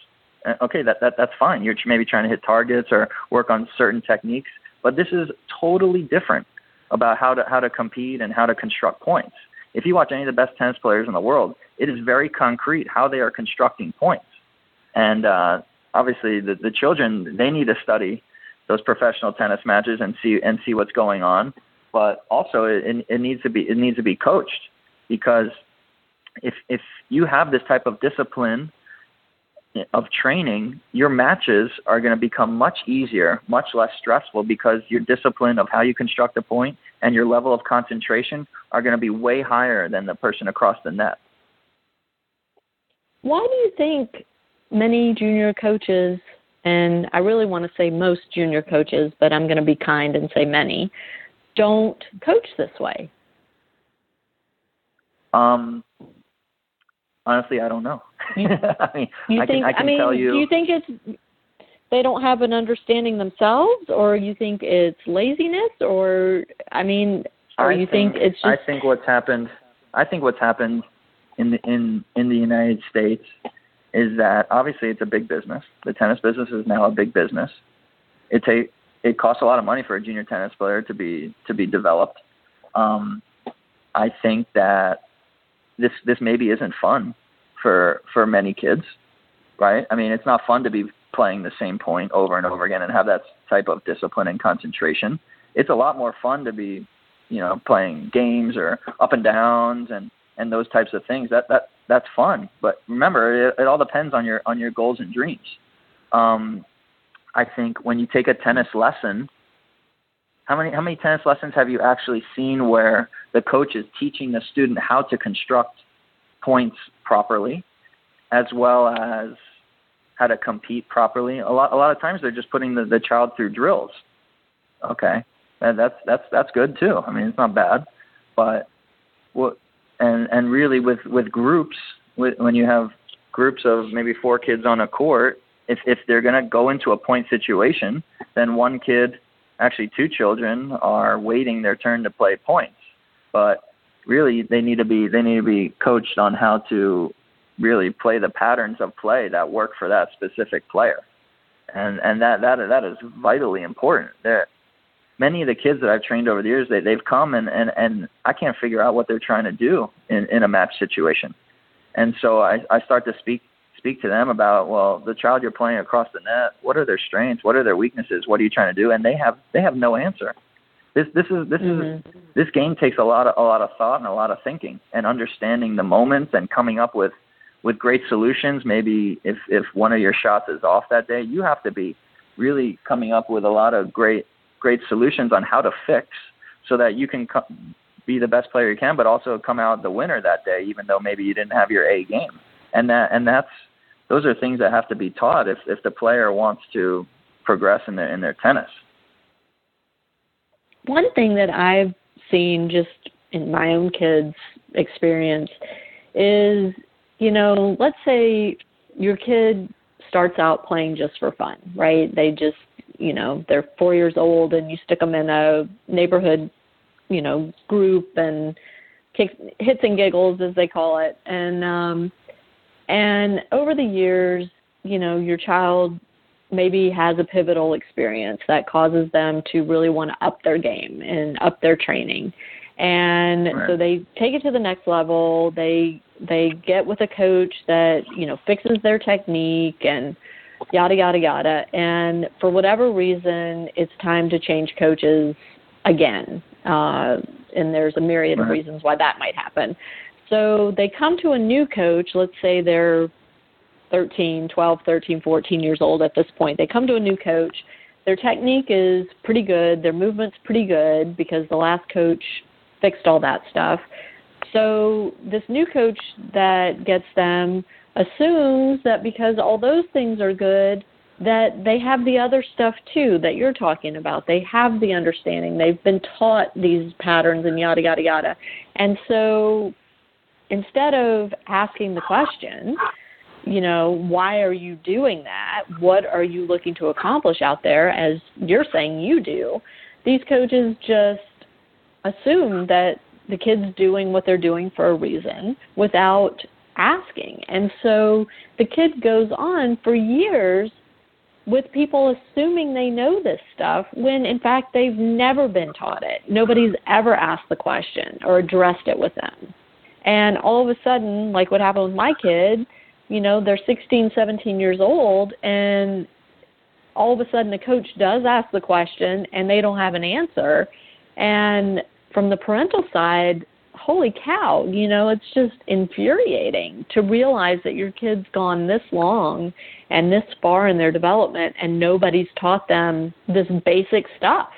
Okay, that, that that's fine. You're maybe trying to hit targets or work on certain techniques, but this is totally different about how to how to compete and how to construct points. If you watch any of the best tennis players in the world, it is very concrete how they are constructing points. And uh, obviously, the, the children they need to study those professional tennis matches and see and see what's going on. But also, it, it needs to be it needs to be coached because if if you have this type of discipline of training, your matches are going to become much easier, much less stressful because your discipline of how you construct a point and your level of concentration are going to be way higher than the person across the net.
Why do you think many junior coaches, and I really want to say most junior coaches, but I'm going to be kind and say many, don't coach this way?
Um, honestly, I don't know. [laughs] I mean,
you
I
think?
can, I can
mean,
tell you.
do you think it's they don't have an understanding themselves, or you think it's laziness, or I mean, or
I
you think, it's just
I think what's happened. I think what's happened in the in in the United States is that obviously it's a big business. The tennis business is now a big business. It take it costs a lot of money for a junior tennis player to be to be developed. Um, I think that this this maybe isn't fun for for many kids, right? I mean, it's not fun to be playing the same point over and over again and have that type of discipline and concentration. It's a lot more fun to be, you know, playing games or up and downs and and those types of things. That that that's fun. But remember, it, it all depends on your on your goals and dreams. Um, I think when you take a tennis lesson, how many how many tennis lessons have you actually seen where the coach is teaching the student how to construct points properly, as well as how to compete properly? A lot a lot of times they're just putting the, the child through drills. Okay, that, that's that's that's good too. I mean, it's not bad, but what and and really with with groups with, when you have groups of maybe four kids on a court if if they're going to go into a point situation then one kid actually two children are waiting their turn to play points. But really they need to be they need to be coached on how to really play the patterns of play that work for that specific player. And and that that that is vitally important. There many of the kids that I've trained over the years, they they've come and and and I can't figure out what they're trying to do in in a match situation, and so I I start to speak speak to them about well the child you're playing across the net, what are their strengths, what are their weaknesses, what are you trying to do, and they have they have no answer. This this is this
mm-hmm.
is this game takes a lot of a lot of thought and a lot of thinking and understanding the moments and coming up with with great solutions. Maybe if if one of your shots is off that day, you have to be really coming up with a lot of great great solutions on how to fix so that you can co- be the best player you can, but also come out the winner that day, even though maybe you didn't have your A game. And that and that's those are things that have to be taught if if the player wants to progress in their in their tennis.
One thing that I've seen just in my own kids' experience is, you know, let's say your kid starts out playing just for fun, right? They just you know they're four years old and you stick them in a neighborhood you know group and kicks hits and giggles as they call it. And um and over the years you know your child maybe has a pivotal experience that causes them to really want to up their game and up their training. And
right.
so they take it to the next level. They they get with a coach that you know fixes their technique and yada yada yada. And for whatever reason it's time to change coaches again. Uh, and there's a myriad
right.
of reasons why that might happen. So they come to a new coach. Let's say they're 13 12 13 14 years old at this point. They come to a new coach. Their technique is pretty good. Their movement's pretty good because the last coach fixed all that stuff. So this new coach that gets them assumes that because all those things are good, that they have the other stuff too that you're talking about. They have the understanding. They've been taught these patterns and yada, yada, yada. And so instead of asking the question, you know, why are you doing that? What are you looking to accomplish out there as you're saying you do? These coaches just assume that the kid's doing what they're doing for a reason without asking. And so the kid goes on for years with people assuming they know this stuff when in fact they've never been taught it. Nobody's ever asked the question or addressed it with them. And all of a sudden, like what happened with my kid, you know, they're 16, 17 years old and all of a sudden the coach does ask the question and they don't have an answer. And from the parental side, holy cow, you know, it's just infuriating to realize that your kid's gone this long and this far in their development and nobody's taught them this basic stuff.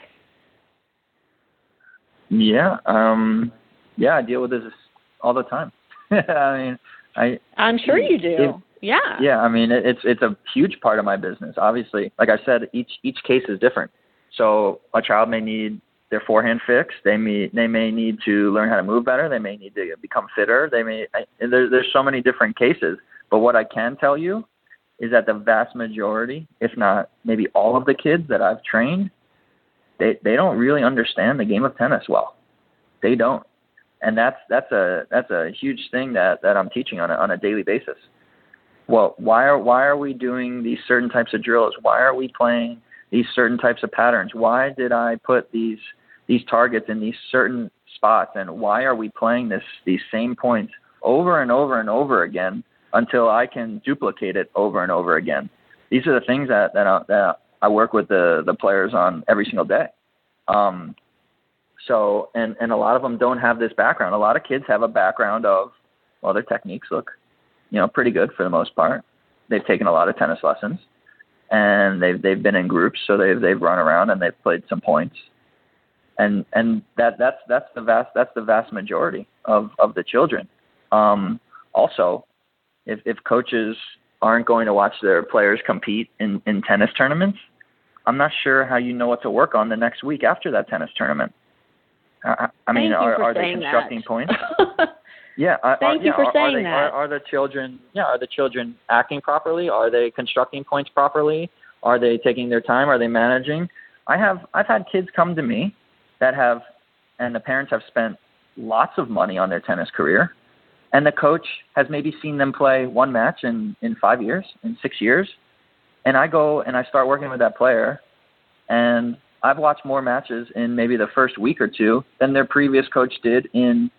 Yeah, um yeah, I deal with this all the time. [laughs] I mean, I
I'm sure you do.
It,
yeah.
Yeah, I mean, it, it's it's a huge part of my business. Obviously, like I said, each each case is different. So a child may need their forehand fixed. They may they may need to learn how to move better. They may need to become fitter. They may there, there's so many different cases. But what I can tell you is that the vast majority, if not maybe all of the kids that I've trained, they they don't really understand the game of tennis well. They don't, and that's that's a that's a huge thing that that I'm teaching on a, on a daily basis. Well, why are why are we doing these certain types of drills? Why are we playing these certain types of patterns? Why did I put these these targets in these certain spots? And why are we playing this these same points over and over and over again until I can duplicate it over and over again? These are the things that that I, that I work with the the players on every single day. Um, so and and a lot of them don't have this background. A lot of kids have a background of well, their techniques look, you know, pretty good for the most part. They've taken a lot of tennis lessons and they've they've been in groups, so they've they've run around and they've played some points, and and that that's that's the vast that's the vast majority of of the children. Um, also, if if coaches aren't going to watch their players compete in in tennis tournaments, I'm not sure how you know what to work on the next week after that tennis tournament. I, I mean, are, are they constructing
that.
points? [laughs] Yeah. Are,
Thank
are,
you for
are,
saying
they,
that.
Are, are the children? Yeah. Are the children acting properly? Are they constructing points properly? Are they taking their time? Are they managing? I have. I've had kids come to me that have, and the parents have spent lots of money on their tennis career, and the coach has maybe seen them play one match in in five years, in six years, and I go and I start working with that player, and I've watched more matches in maybe the first week or two than their previous coach did in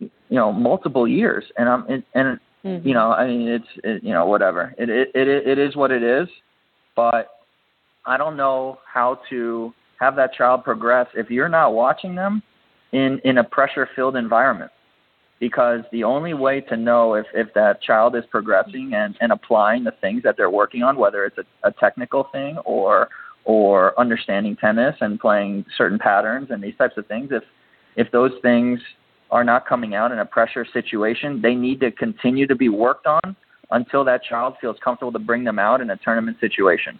you know multiple years. And i'm and, and
mm-hmm.
you know i mean it's it, you know whatever. It, it it it is what it is. But i don't know how to have that child progress if you're not watching them in in a pressure filled environment. Because the only way to know if if that child is progressing and and applying the things that they're working on whether it's a, a technical thing or or understanding tennis and playing certain patterns and these types of things if if those things are not coming out in a pressure situation, they need to continue to be worked on until that child feels comfortable to bring them out in a tournament situation.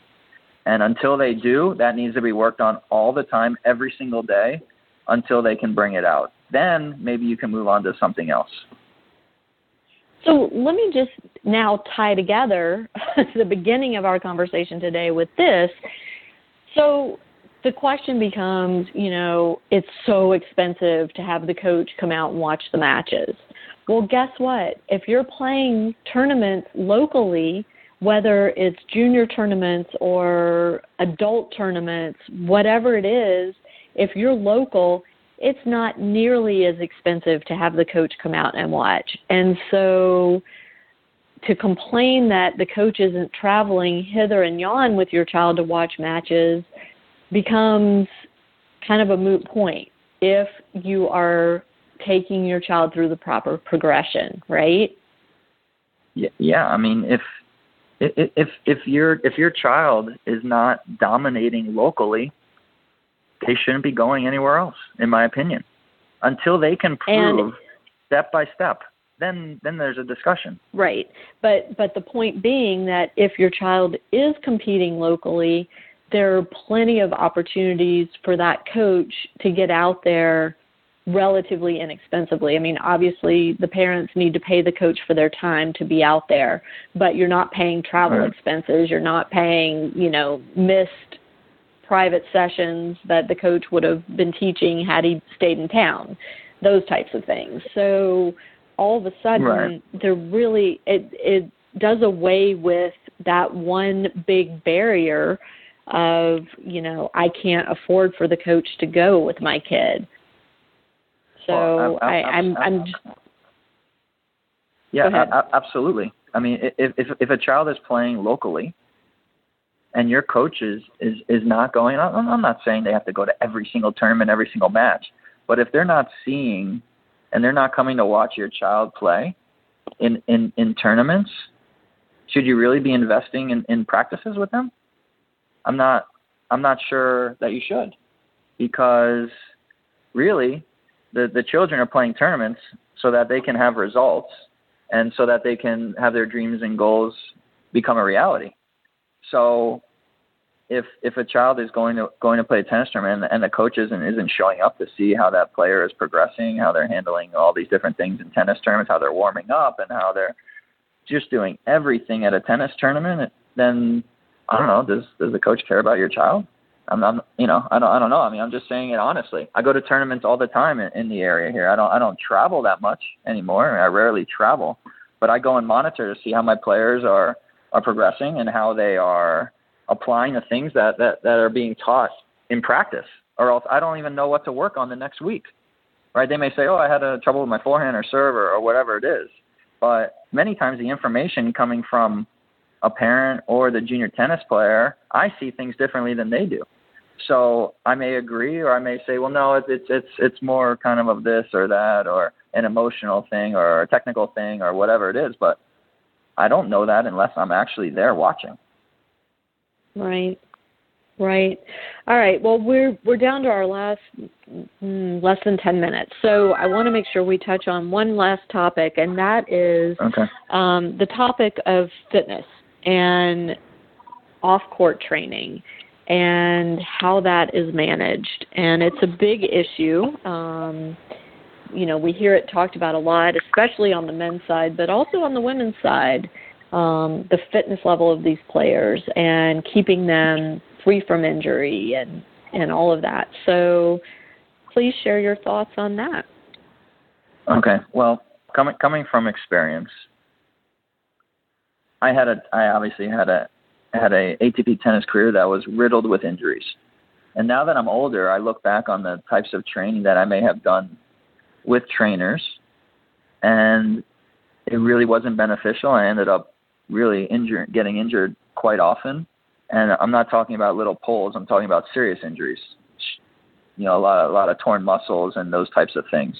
And until they do, that needs to be worked on all the time, every single day, until they can bring it out. Then maybe you can move on to something else.
So let me just now tie together [laughs] the beginning of our conversation today with this. So the question becomes, you know, it's so expensive to have the coach come out and watch the matches. Well, guess what? If you're playing tournaments locally, whether it's junior tournaments or adult tournaments, whatever it is, if you're local, it's not nearly as expensive to have the coach come out and watch. And so to complain that the coach isn't traveling hither and yon with your child to watch matches becomes kind of a moot point if you are taking your child through the proper progression, right?
Yeah, yeah. I mean, if if if your if your child is not dominating locally, they shouldn't be going anywhere else, in my opinion, until they can prove
and,
step by step. Then then there's a discussion.
Right, but but the point being that if your child is competing locally, there are plenty of opportunities for that coach to get out there relatively inexpensively. I mean, obviously, the parents need to pay the coach for their time to be out there, but you're not paying travel
right.
expenses. You're not paying, you know, missed private sessions that the coach would have been teaching had he stayed in town, those types of things. So all of a sudden,
right.
they're really, it, it does away with that one big barrier of you know I can't afford for the coach to go with my kid. So
well,
I, I'm I'm just,
yeah, i absolutely. I mean, if if if a child is playing locally, and your coach is is is not going, I'm not saying they have to go to every single tournament, every single match, but if they're not seeing, and they're not coming to watch your child play, in in in tournaments, should you really be investing in in practices with them? I'm not I'm not sure that you should because really the the children are playing tournaments so that they can have results and so that they can have their dreams and goals become a reality. So if if a child is going to going to play a tennis tournament and, and the coach isn't isn't showing up to see how that player is progressing, how they're handling all these different things in tennis tournaments, how they're warming up, and how they're just doing everything at a tennis tournament, then I don't know. Does does the coach care about your child? I'm, I'm you know I don't I don't know. I mean I'm just saying it honestly. I go to tournaments all the time in, in the area here. I don't I don't travel that much anymore. I rarely travel, but I go and monitor to see how my players are are progressing and how they are applying the things that, that, that are being taught in practice, or else I don't even know what to work on the next week. Right? They may say, "Oh, I had a trouble with my forehand or serve or, or whatever it is," but many times the information coming from a parent or the junior tennis player, I see things differently than they do. So I may agree, or I may say, "Well, no, it's it's it's more kind of of this or that, or an emotional thing, or a technical thing, or whatever it is." But I don't know that unless I'm actually there watching.
Right. Right. All right. Well, we're we're down to our last mm, less than ten minutes, so I want to make sure we touch on one last topic, and that is
okay.
um, the topic of fitness and off-court training and how that is managed. And it's a big issue. Um, you know, we hear it talked about a lot, especially on the men's side, but also on the women's side um, the fitness level of these players and keeping them free from injury and and all of that. So, please share your thoughts on that.
Okay. Well, coming coming from experience, I had a I obviously had a had a ATP tennis career that was riddled with injuries. And now that I'm older, I look back on the types of training that I may have done with trainers and it really wasn't beneficial. I ended up really injured, getting injured quite often. And I'm not talking about little pulls. I'm talking about serious injuries. You know, a lot, of, a lot of torn muscles and those types of things.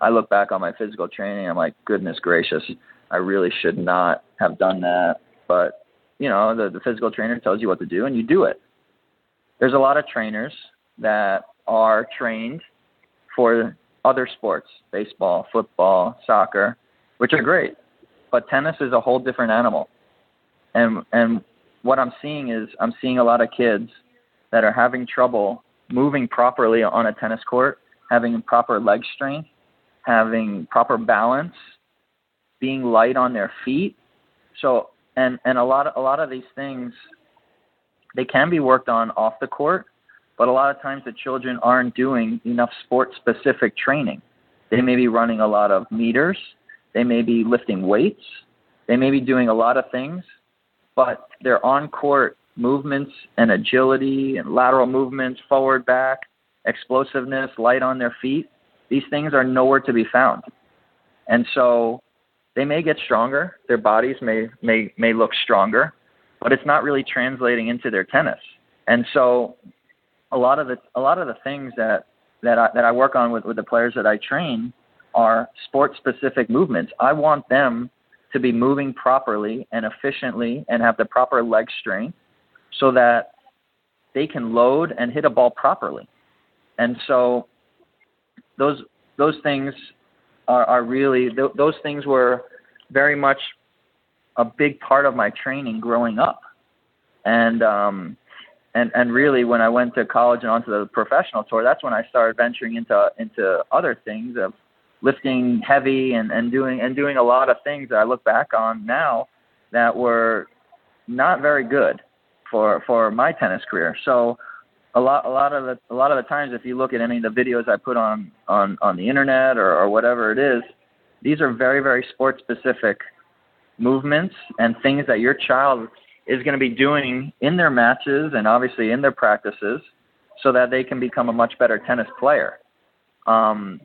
I look back on my physical training. I'm like, goodness gracious, I really should not have done that. But you know, the, the physical trainer tells you what to do, and you do it. There's a lot of trainers that are trained for other sports, baseball, football, soccer, which are great. But tennis is a whole different animal. And and what I'm seeing is I'm seeing a lot of kids that are having trouble moving properly on a tennis court, having proper leg strength, having proper balance, being light on their feet. So and and a lot of a lot of these things they can be worked on off the court, but a lot of times the children aren't doing enough sport specific training. They may be running a lot of meters, they may be lifting weights. They may be doing a lot of things, but their on court movements and agility and lateral movements, forward, back, explosiveness, light on their feet, these things are nowhere to be found. And so they may get stronger, their bodies may may may look stronger, but it's not really translating into their tennis. And so a lot of the a lot of the things that that I, that I work on with, with the players that I train are sport specific movements. I want them to be moving properly and efficiently and have the proper leg strength so that they can load and hit a ball properly. And so those those things are, are really th- those things were very much a big part of my training growing up. And um and and really when I went to college and onto the professional tour, that's when I started venturing into into other things of lifting heavy and, and doing and doing a lot of things that I look back on now that were not very good for for my tennis career. So a lot a lot of the a lot of the times if you look at any of the videos I put on on on the internet or, or whatever it is, these are very very sport specific movements and things that your child is going to be doing in their matches and obviously in their practices so that they can become a much better tennis player. Um,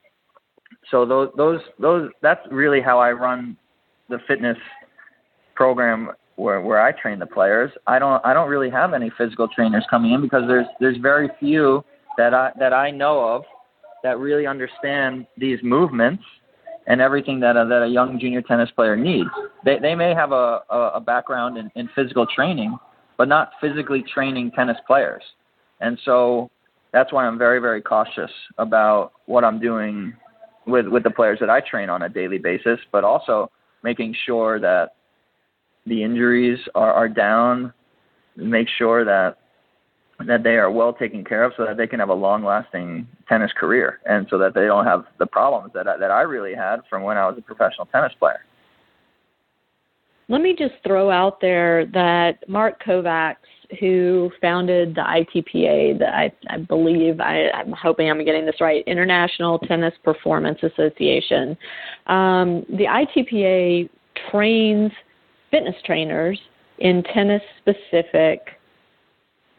so those those those that's really how I run the fitness program where where I train the players. I don't I don't really have any physical trainers coming in because there's there's very few that I that I know of that really understand these movements and everything that a, that a young junior tennis player needs. They they may have a a, a background in, in physical training, but not physically training tennis players. And so that's why I'm very very cautious about what I'm doing with with the players that I train on a daily basis, but also making sure that the injuries are, are down, make sure that that they are well taken care of so that they can have a long lasting tennis career and so that they don't have the problems that I, that I really had from when I was a professional tennis player.
Let me just throw out there that Mark Kovacs, who founded the ITPA, that I, I believe, I, I'm hoping I'm getting this right, International Tennis Performance Association. Um, the ITPA trains fitness trainers in tennis specific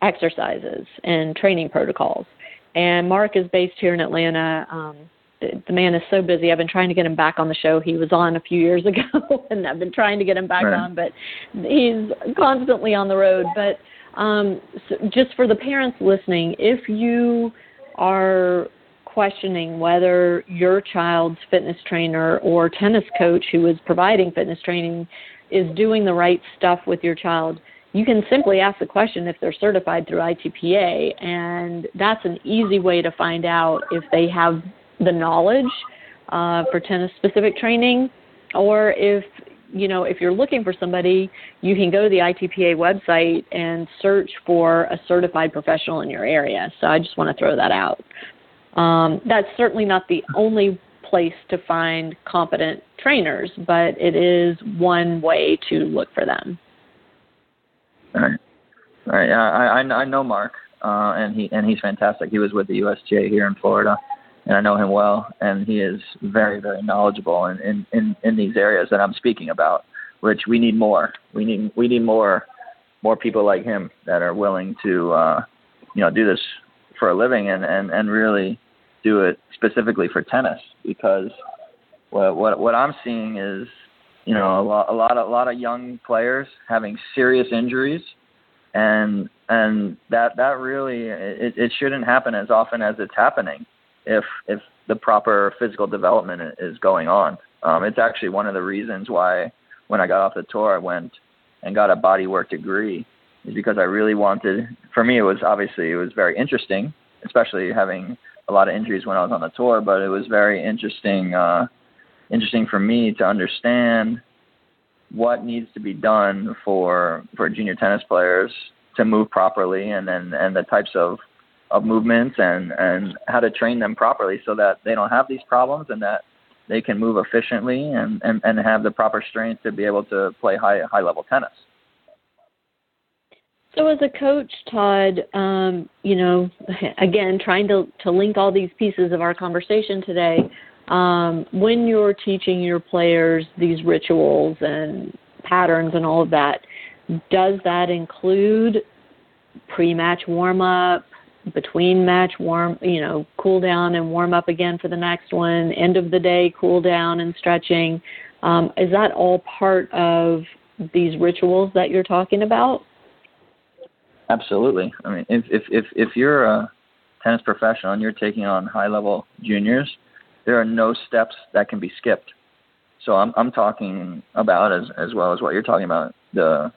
exercises and training protocols. And Mark is based here in Atlanta. Um, the, the man is so busy. I've been trying to get him back on the show. He was on a few years ago, [laughs] and I've been trying to get him back right. on, but he's constantly on the road. But um, so just for the parents listening, if you are questioning whether your child's fitness trainer or tennis coach who is providing fitness training is doing the right stuff with your child, you can simply ask the question if they're certified through ITPA, and that's an easy way to find out if they have the knowledge uh, for tennis specific training, or if you know if you're looking for somebody, you can go to the ITPA website and search for a certified professional in your area. So I just want to throw that out. Um, that's certainly not the only place to find competent trainers, but it is one way to look for them.
All right. All right. I I, I know Mark, uh, and he and he's fantastic. He was with the USTA here in Florida, and I know him well, and he is very very knowledgeable in in in, in these areas that I'm speaking about, which we need more. We need we need more more people like him that are willing to uh, you know do this for a living and and and really do it specifically for tennis because what what what I'm seeing is you know a lot a lot of, a lot of young players having serious injuries and and that that really it, it shouldn't happen as often as it's happening if if the proper physical development is going on. Um it's actually one of the reasons why when I got off the tour I went and got a bodywork degree is because I really wanted for me it was obviously it was very interesting especially having a lot of injuries when I was on the tour but it was very interesting uh interesting for me to understand what needs to be done for for junior tennis players to move properly and then and the types of of movements and and how to train them properly so that they don't have these problems and that they can move efficiently and and, and have the proper strength to be able to play high high level tennis.
So as a coach, Todd, um, you know, again, trying to to link all these pieces of our conversation today, um, when you're teaching your players these rituals and patterns and all of that, does that include pre-match warm-up, between match warm, you know, cool down and warm up again for the next one, end of the day cool down and stretching? Um, is that all part of these rituals that you're talking about?
Absolutely. I mean, if if if, if you're a tennis professional and you're taking on high level juniors, there are no steps that can be skipped. So I'm I'm talking about as as well as what you're talking about the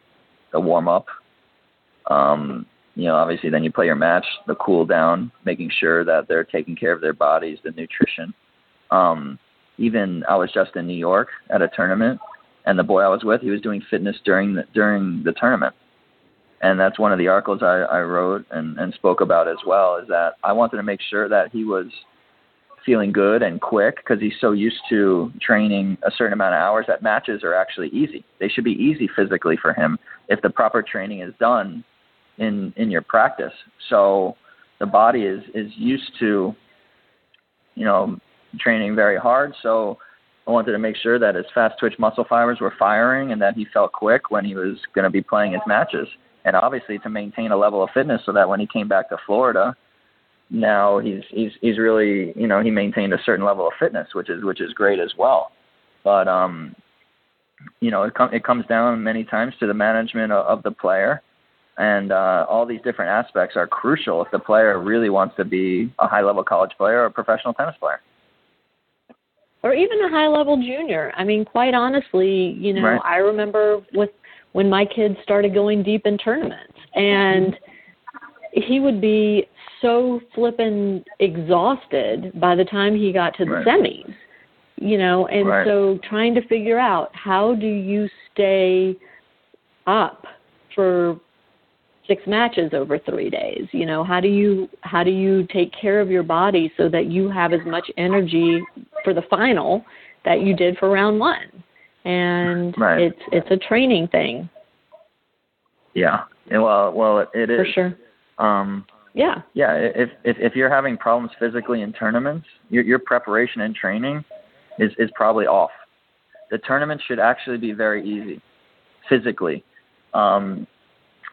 the warm up. Um, you know, obviously then you play your match, the cool down, making sure that they're taking care of their bodies, the nutrition. Um, even I was just in New York at a tournament, and the boy I was with, he was doing fitness during the during the tournament, and that's one of the articles I, I wrote and, and spoke about as well. Is that I wanted to make sure that he was feeling good and quick because he's so used to training a certain amount of hours that matches are actually easy. They should be easy physically for him if the proper training is done in in your practice. So the body is is used to you know training very hard. So I wanted to make sure that his fast twitch muscle fibers were firing and that he felt quick when he was going to be playing his matches. And obviously to maintain a level of fitness so that when he came back to Florida, now he's he's he's really you know he maintained a certain level of fitness, which is which is great as well. But um, you know it com- it comes down many times to the management of, of the player, and uh, all these different aspects are crucial if the player really wants to be a high level college player or a professional tennis player.
Or even a high level junior. I mean, quite honestly, you know, right. I remember with when my kids started going deep in tournaments and he would be so flippin' exhausted by the time he got to the right. semis you know and right. so trying to figure out how do you stay up for six matches over three days you know how do you how do you take care of your body so that you have as much energy for the final that you did for round one and
Right.
it's it's a training thing
Yeah. Well, well, it, it
for sure
Um,
yeah
yeah. If if if you're having problems physically in tournaments, your your preparation and training is is probably off. The tournament should actually be very easy, physically. Um,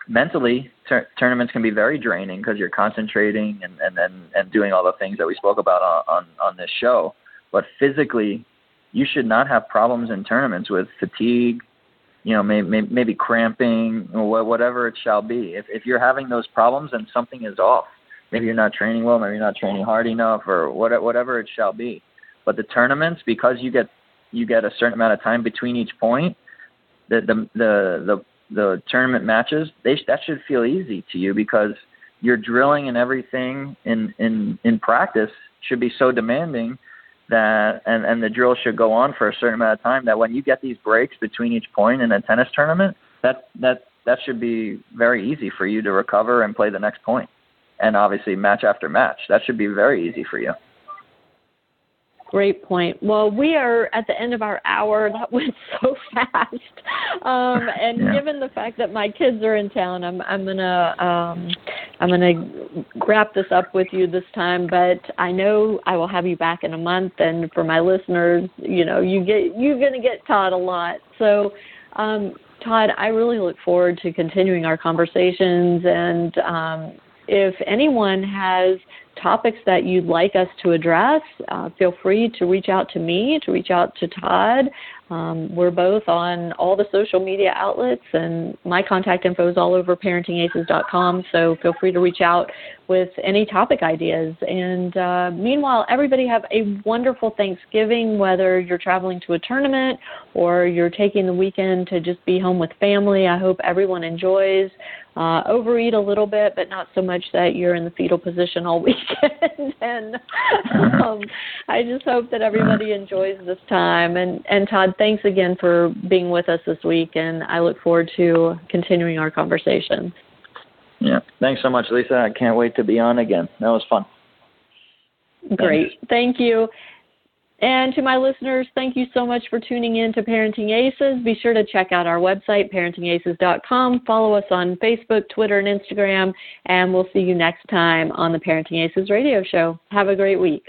mentally, tur- tournaments can be very draining because you're concentrating and and and and doing all the things that we spoke about on on, on this show. But physically, you should not have problems in tournaments with fatigue, you know, maybe, maybe cramping or whatever it shall be. If if you're having those problems, then something is off. Maybe you're not training well, maybe you're not training hard enough, or what, whatever it shall be. But the tournaments, because you get you get a certain amount of time between each point, the the the the, the tournament matches, they that should feel easy to you because your drilling and everything in in in practice should be so demanding that and and the drill should go on for a certain amount of time that when you get these breaks between each point in a tennis tournament that that that should be very easy for you to recover and play the next point. And obviously match after match that should be very easy for you
Great point. Well, we are at the end of our hour. [laughs] That went so fast. Um, and
Yeah.
given the fact that my kids are in town, I'm I'm gonna um, I'm gonna wrap this up with you this time. But I know I will have you back in a month. And for my listeners, you know, you get you're gonna get Todd a lot. So. Um, Todd, I really look forward to continuing our conversations. And um, if anyone has topics that you'd like us to address, uh, feel free to reach out to me, to reach out to Todd. Um, we're both on all the social media outlets, and my contact info is all over parentingaces.com. So feel free to reach out with any topic ideas. And uh, meanwhile, everybody have a wonderful Thanksgiving, whether you're traveling to a tournament or you're taking the weekend to just be home with family. I hope everyone enjoys. Uh, overeat a little bit, but not so much that you're in the fetal position all [laughs] weekend. and um, I just hope that everybody enjoys this time. And, and Todd, thanks again for being with us this week, and I look forward to continuing our conversation.
Yeah thanks so much lisa i can't wait to be on again that was fun
Great. Thank you. And to my listeners, thank you so much for tuning in to Parenting Aces. Be sure to check out our website, parentingaces.com. Follow us on Facebook, Twitter, and Instagram. And we'll see you next time on the Parenting Aces radio show. Have a great week.